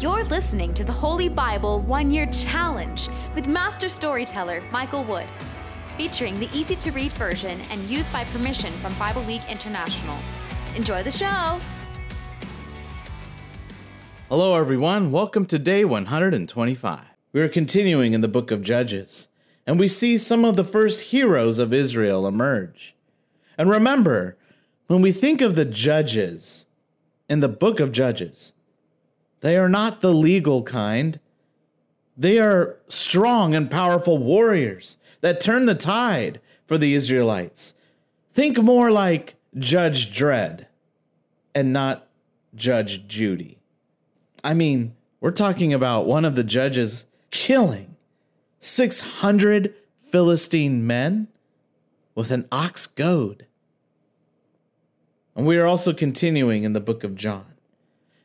You're listening to the Holy Bible One Year Challenge with Master Storyteller Michael Wood, featuring the easy to read version and used by permission from Bible League International. Enjoy the show! Hello, everyone. Welcome to day 125. We are continuing in the book of Judges, and we see some of the first heroes of Israel emerge. And remember, when we think of the judges in the book of Judges, they are not the legal kind. They are strong and powerful warriors that turn the tide for the Israelites. Think more like Judge Dredd and not Judge Judy. I mean, we're talking about one of the judges killing 600 Philistine men with an ox goad. And we are also continuing in the book of John.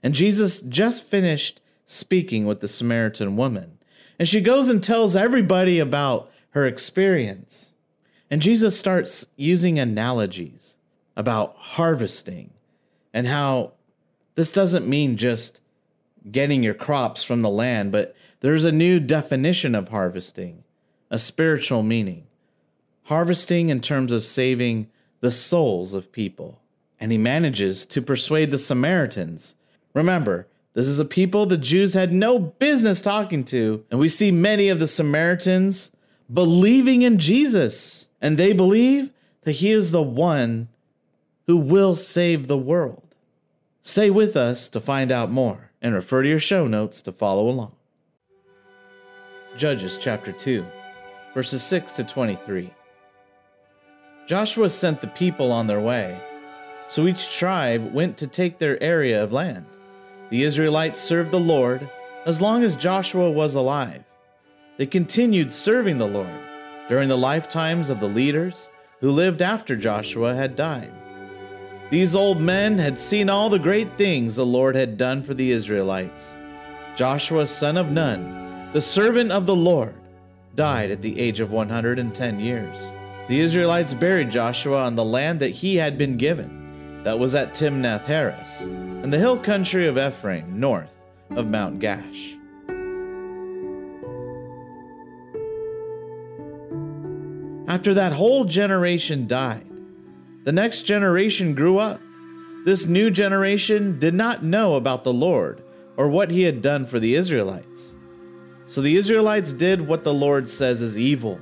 And Jesus just finished speaking with the Samaritan woman. And she goes and tells everybody about her experience. And Jesus starts using analogies about harvesting and how this doesn't mean just getting your crops from the land, but there's a new definition of harvesting, a spiritual meaning. Harvesting in terms of saving the souls of people. And he manages to persuade the Samaritans Remember, this is a people the Jews had no business talking to, and we see many of the Samaritans believing in Jesus, and they believe that he is the one who will save the world. Stay with us to find out more and refer to your show notes to follow along. Judges chapter 2, verses 6 to 23. Joshua sent the people on their way, so each tribe went to take their area of land. The Israelites served the Lord as long as Joshua was alive. They continued serving the Lord during the lifetimes of the leaders who lived after Joshua had died. These old men had seen all the great things the Lord had done for the Israelites. Joshua, son of Nun, the servant of the Lord, died at the age of 110 years. The Israelites buried Joshua on the land that he had been given that was at Timnath Heres, in the hill country of Ephraim, north of Mount Gaash. After that whole generation died, the next generation grew up. This new generation did not know about the Lord or what he had done for the Israelites. So the Israelites did what the Lord says is evil.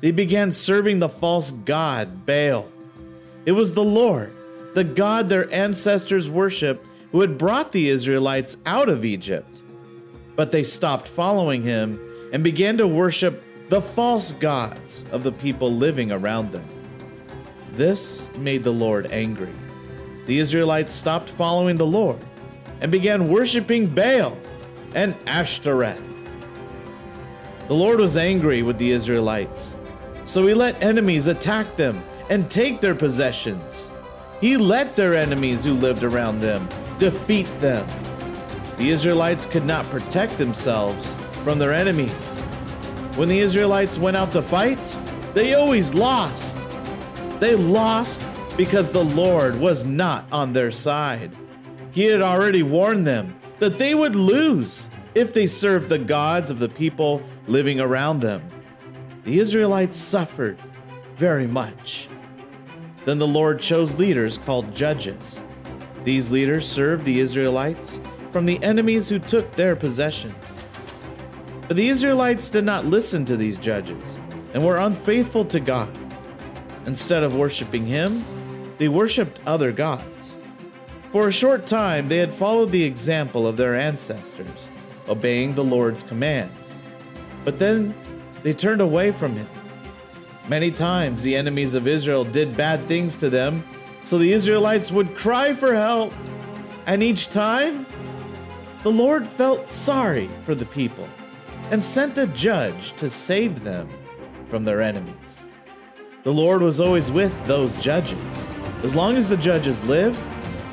They began serving the false god Baal. It was the Lord the God their ancestors worshiped who had brought the Israelites out of Egypt. But they stopped following him and began to worship the false gods of the people living around them. This made the Lord angry. The Israelites stopped following the Lord and began worshiping Baal and Ashtoreth. The Lord was angry with the Israelites, so he let enemies attack them and take their possessions. He let their enemies who lived around them defeat them. The Israelites could not protect themselves from their enemies. When the Israelites went out to fight, they always lost. They lost because the Lord was not on their side. He had already warned them that they would lose if they served the gods of the people living around them. The Israelites suffered very much. Then the Lord chose leaders called judges. These leaders served the Israelites from the enemies who took their possessions. But the Israelites did not listen to these judges and were unfaithful to God. Instead of worshiping Him, they worshiped other gods. For a short time, they had followed the example of their ancestors, obeying the Lord's commands. But then they turned away from Him Many times the enemies of Israel did bad things to them, so the Israelites would cry for help. And each time, the Lord felt sorry for the people and sent a judge to save them from their enemies. The Lord was always with those judges. As long as the judges lived,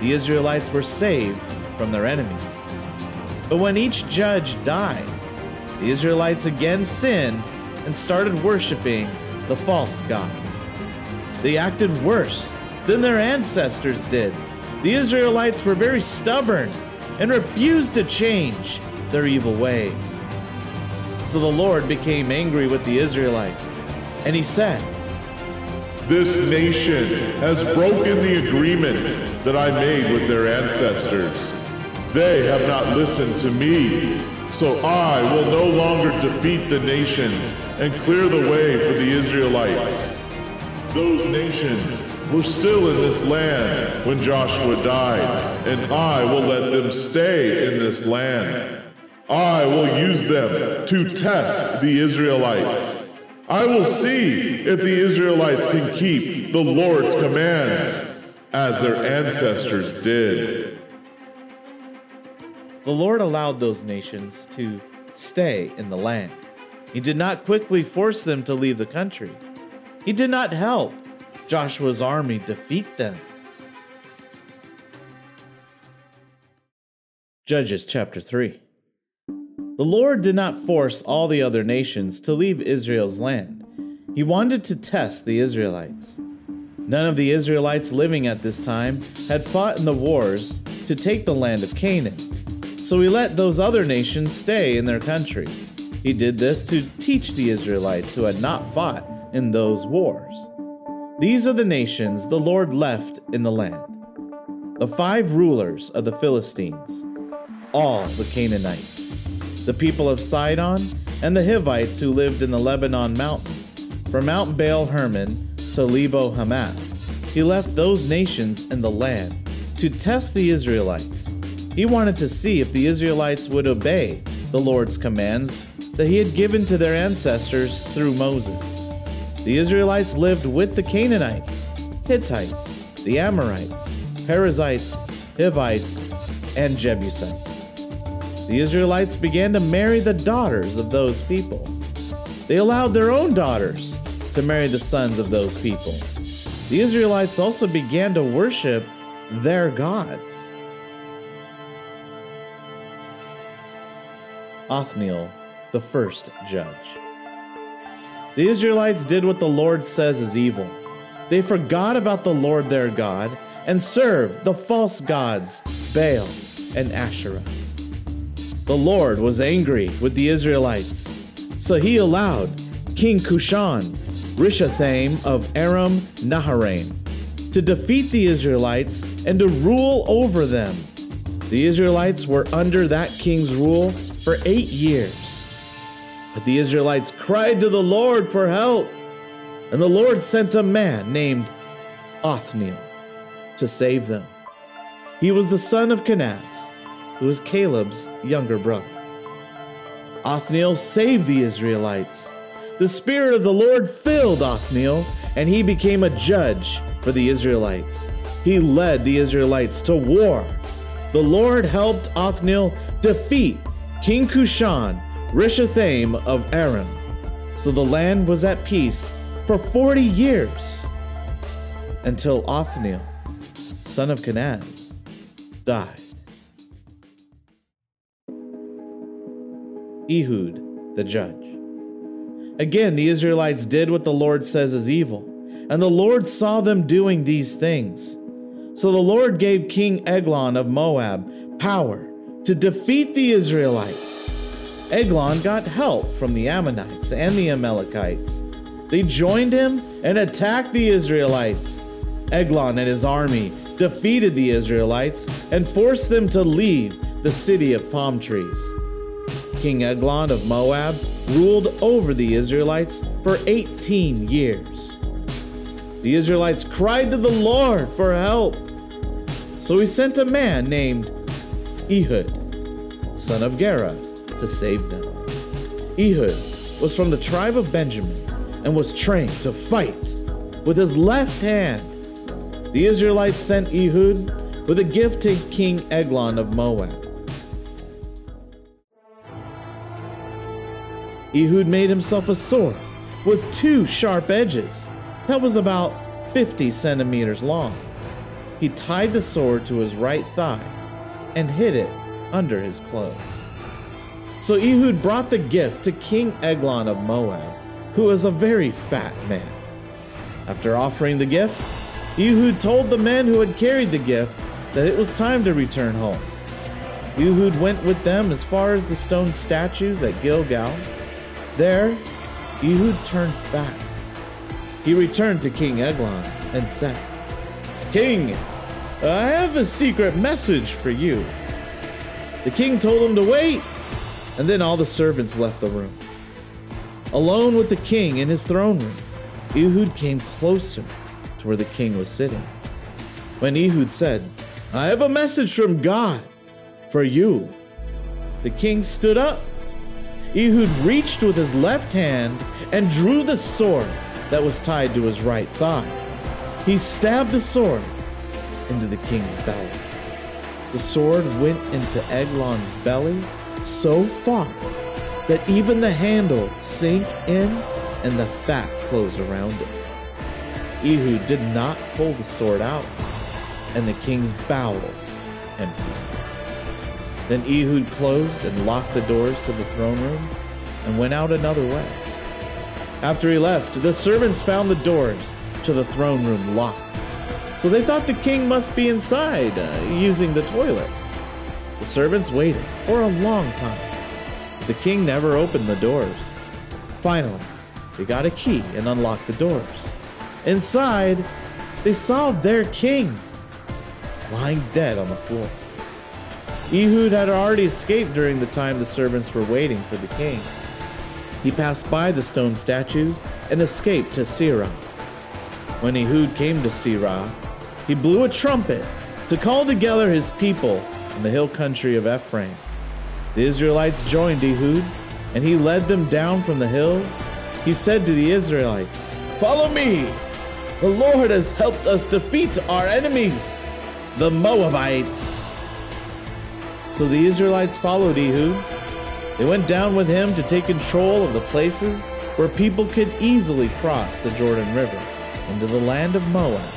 the Israelites were saved from their enemies. But when each judge died, the Israelites again sinned and started worshiping the false gods. They acted worse than their ancestors did. The Israelites were very stubborn and refused to change their evil ways. So the Lord became angry with the Israelites, and he said, This nation has broken the agreement that I made with their ancestors. They have not listened to me, so I will no longer defeat the nations and clear the way for the Israelites. Those nations were still in this land when Joshua died, and I will let them stay in this land. I will use them to test the Israelites. I will see if the Israelites can keep the Lord's commands as their ancestors did. The Lord allowed those nations to stay in the land. He did not quickly force them to leave the country. He did not help Joshua's army defeat them. Judges chapter 3 The Lord did not force all the other nations to leave Israel's land. He wanted to test the Israelites. None of the Israelites living at this time had fought in the wars to take the land of Canaan. So he let those other nations stay in their country. He did this to teach the Israelites who had not fought in those wars. These are the nations the Lord left in the land the five rulers of the Philistines, all the Canaanites, the people of Sidon, and the Hivites who lived in the Lebanon mountains, from Mount Baal Hermon to Lebo Hamath. He left those nations in the land to test the Israelites. He wanted to see if the Israelites would obey the Lord's commands that he had given to their ancestors through Moses. The Israelites lived with the Canaanites, Hittites, the Amorites, Perizzites, Hivites, and Jebusites. The Israelites began to marry the daughters of those people. They allowed their own daughters to marry the sons of those people. The Israelites also began to worship their gods. Othniel, the first judge. The Israelites did what the Lord says is evil. They forgot about the Lord their God and served the false gods Baal and Asherah. The Lord was angry with the Israelites, so he allowed King Cushan, Rishathaim of Aram Naharaim, to defeat the Israelites and to rule over them. The Israelites were under that king's rule for eight years. But the Israelites cried to the Lord for help, and the Lord sent a man named Othniel to save them. He was the son of Kenaz, who was Caleb's younger brother. Othniel saved the Israelites. The Spirit of the Lord filled Othniel, and he became a judge for the Israelites. He led the Israelites to war. The Lord helped Othniel defeat King Cushan Rishathaim of Aram. So the land was at peace for 40 years until Othniel, son of Kenaz, died. Ehud, the judge. Again, the Israelites did what the Lord says is evil, and the Lord saw them doing these things. So the Lord gave King Eglon of Moab power to defeat the Israelites Eglon got help from the Ammonites and the Amalekites. They joined him and attacked the Israelites. Eglon and his army defeated the Israelites and forced them to leave the city of palm trees. King Eglon of Moab ruled over the Israelites for 18 years. The Israelites cried to the Lord for help. So he sent a man named Ehud, son of Gera to save them. Ehud was from the tribe of Benjamin and was trained to fight with his left hand. The Israelites sent Ehud with a gift to King Eglon of Moab. Ehud made himself a sword with two sharp edges that was about 50 centimeters long. He tied the sword to his right thigh and hid it under his clothes. So Ehud brought the gift to King Eglon of Moab, who was a very fat man. After offering the gift, Ehud told the men who had carried the gift that it was time to return home. Ehud went with them as far as the stone statues at Gilgal. There, Ehud turned back. He returned to King Eglon and said, King, I have a secret message for you. The king told him to wait, and then all the servants left the room. Alone with the king in his throne room, Ehud came closer to where the king was sitting. When Ehud said, I have a message from God for you, the king stood up. Ehud reached with his left hand and drew the sword that was tied to his right thigh. He stabbed the sword into the king's belly. The sword went into Eglon's belly so far that even the handle sank in and the fat closed around it. Ehud did not pull the sword out, and the king's bowels emptied. Then Ehud closed and locked the doors to the throne room and went out another way. After he left, the servants found the doors to the throne room locked. So they thought the king must be inside uh, using the toilet. The servants waited for a long time. The king never opened the doors. Finally, they got a key and unlocked the doors. Inside, they saw their king lying dead on the floor. Ehud had already escaped during the time the servants were waiting for the king. He passed by the stone statues and escaped to Seirah. When Ehud came to Seirah, he blew a trumpet to call together his people in the hill country of Ephraim. The Israelites joined Ehud, and he led them down from the hills. He said to the Israelites, Follow me! The Lord has helped us defeat our enemies, the Moabites. So the Israelites followed Ehud. They went down with him to take control of the places where people could easily cross the Jordan River into the land of Moab.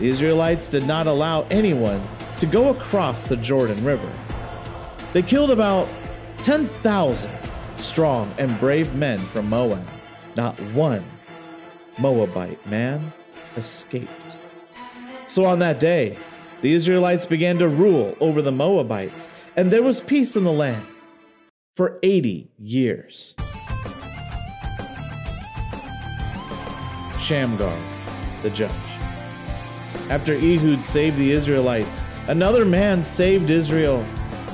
The Israelites did not allow anyone to go across the Jordan River. They killed about 10,000 strong and brave men from Moab. Not one Moabite man escaped. So on that day, the Israelites began to rule over the Moabites, and there was peace in the land for 80 years. Shamgar, the judge. After Ehud saved the Israelites, another man saved Israel.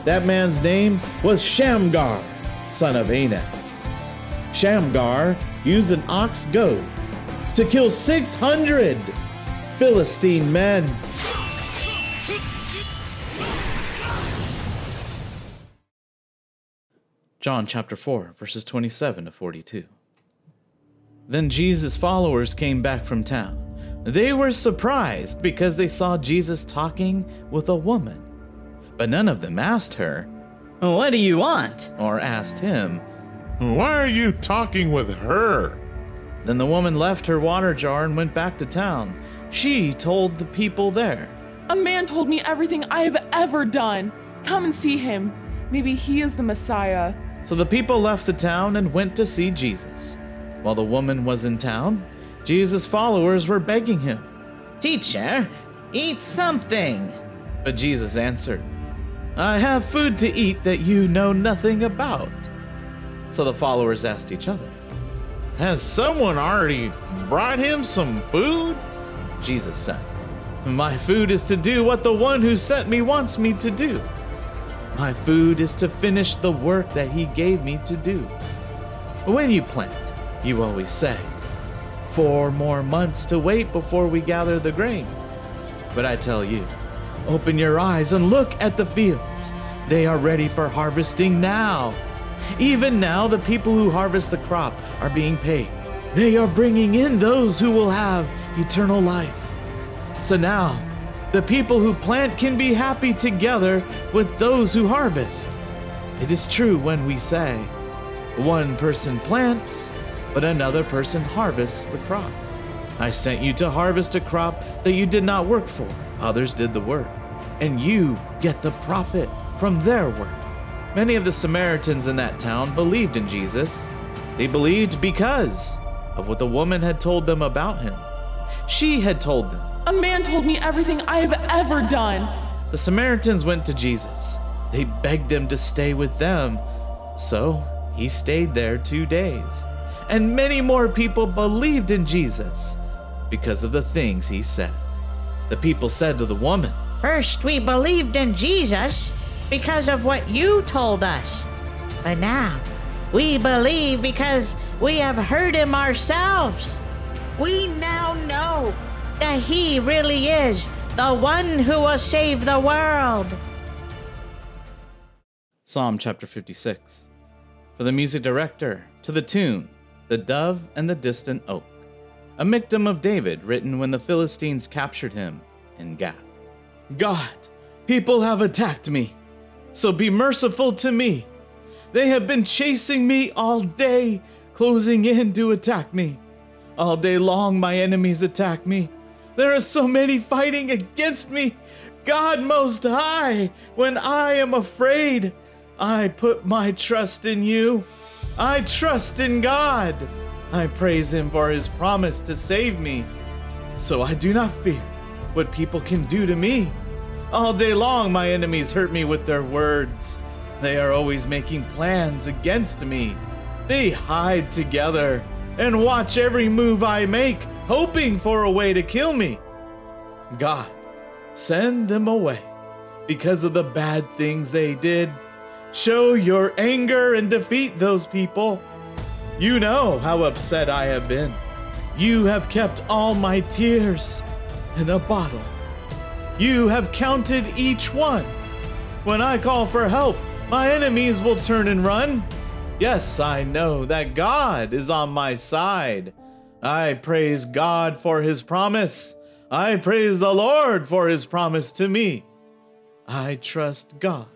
That man's name was Shamgar, son of Anath. Shamgar used an ox goad to kill 600 Philistine men. John chapter 4, verses 27 to 42. Then Jesus' followers came back from town. They were surprised because they saw Jesus talking with a woman. But none of them asked her, What do you want? or asked him. Why are you talking with her? Then the woman left her water jar and went back to town. She told the people there. A man told me everything I have ever done. Come and see him. Maybe he is the Messiah. So the people left the town and went to see Jesus. While the woman was in town, Jesus' followers were begging him. Teacher, eat something. But Jesus answered, I have food to eat that you know nothing about. So the followers asked each other, Has someone already brought him some food? Jesus said, My food is to do what the one who sent me wants me to do. My food is to finish the work that he gave me to do. When you plant, you always say, Four more months to wait before we gather the grain. But I tell you, open your eyes and look at the fields. They are ready for harvesting now. Even now, the people who harvest the crop are being paid. They are bringing in those who will have eternal life. So now, the people who plant can be happy together with those who harvest. It is true when we say, one person plants, but another person harvests the crop. I sent you to harvest a crop that you did not work for. Others did the work, and you get the profit from their work. Many of the Samaritans in that town believed in Jesus. They believed because of what the woman had told them about him. She had told them. A man told me everything I have ever done. The Samaritans went to Jesus. They begged him to stay with them, so he stayed there two days. And many more people believed in Jesus because of the things he said. The people said to the woman, First, we believed in Jesus because of what you told us. But now, we believe because we have heard him ourselves. We now know that he really is the one who will save the world. Psalm chapter 56. For the music director, to the tune, The Dove and the Distant Oak, a Michtam of David written when the Philistines captured him in Gath. God, people have attacked me, so be merciful to me. They have been chasing me all day, closing in to attack me. All day long, my enemies attack me. There are so many fighting against me. God Most High, when I am afraid, I put my trust in you. I trust in God. I praise Him for His promise to save me. So I do not fear what people can do to me. All day long, my enemies hurt me with their words. They are always making plans against me. They hide together and watch every move I make, hoping for a way to kill me. God, send them away because of the bad things they did. Show your anger and defeat those people. You know how upset I have been. You have kept all my tears in a bottle. You have counted each one. When I call for help, my enemies will turn and run. Yes, I know that God is on my side. I praise God for his promise. I praise the Lord for his promise to me. I trust God,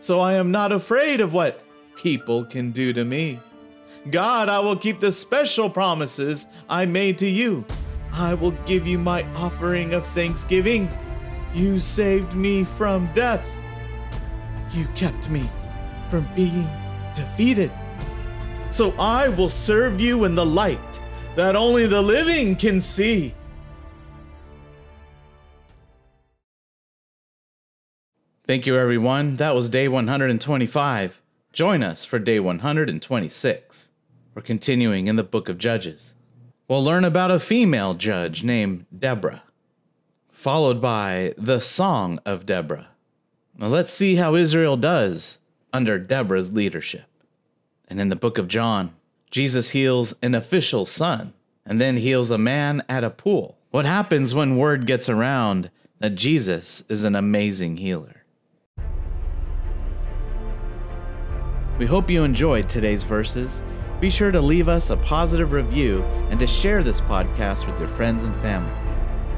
so I am not afraid of what people can do to me. God, I will keep the special promises I made to you. I will give you my offering of thanksgiving. You saved me from death. You kept me from being defeated. So I will serve you in the light that only the living can see. Thank you, everyone. That was day 125. Join us for day 126. We're continuing in the book of Judges. We'll learn about a female judge named Deborah, followed by the Song of Deborah. Now let's see how Israel does under Deborah's leadership. And in the book of John, Jesus heals an official's son and then heals a man at a pool. What happens when word gets around that Jesus is an amazing healer? We hope you enjoyed today's verses. Be sure to leave us a positive review and to share this podcast with your friends and family.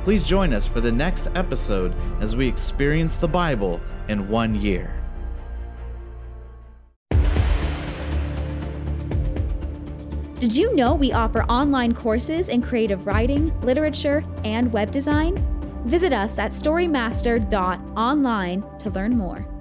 Please join us for the next episode as we experience the Bible in one year. Did you know we offer online courses in creative writing, literature, and web design? Visit us at storymaster.online to learn more.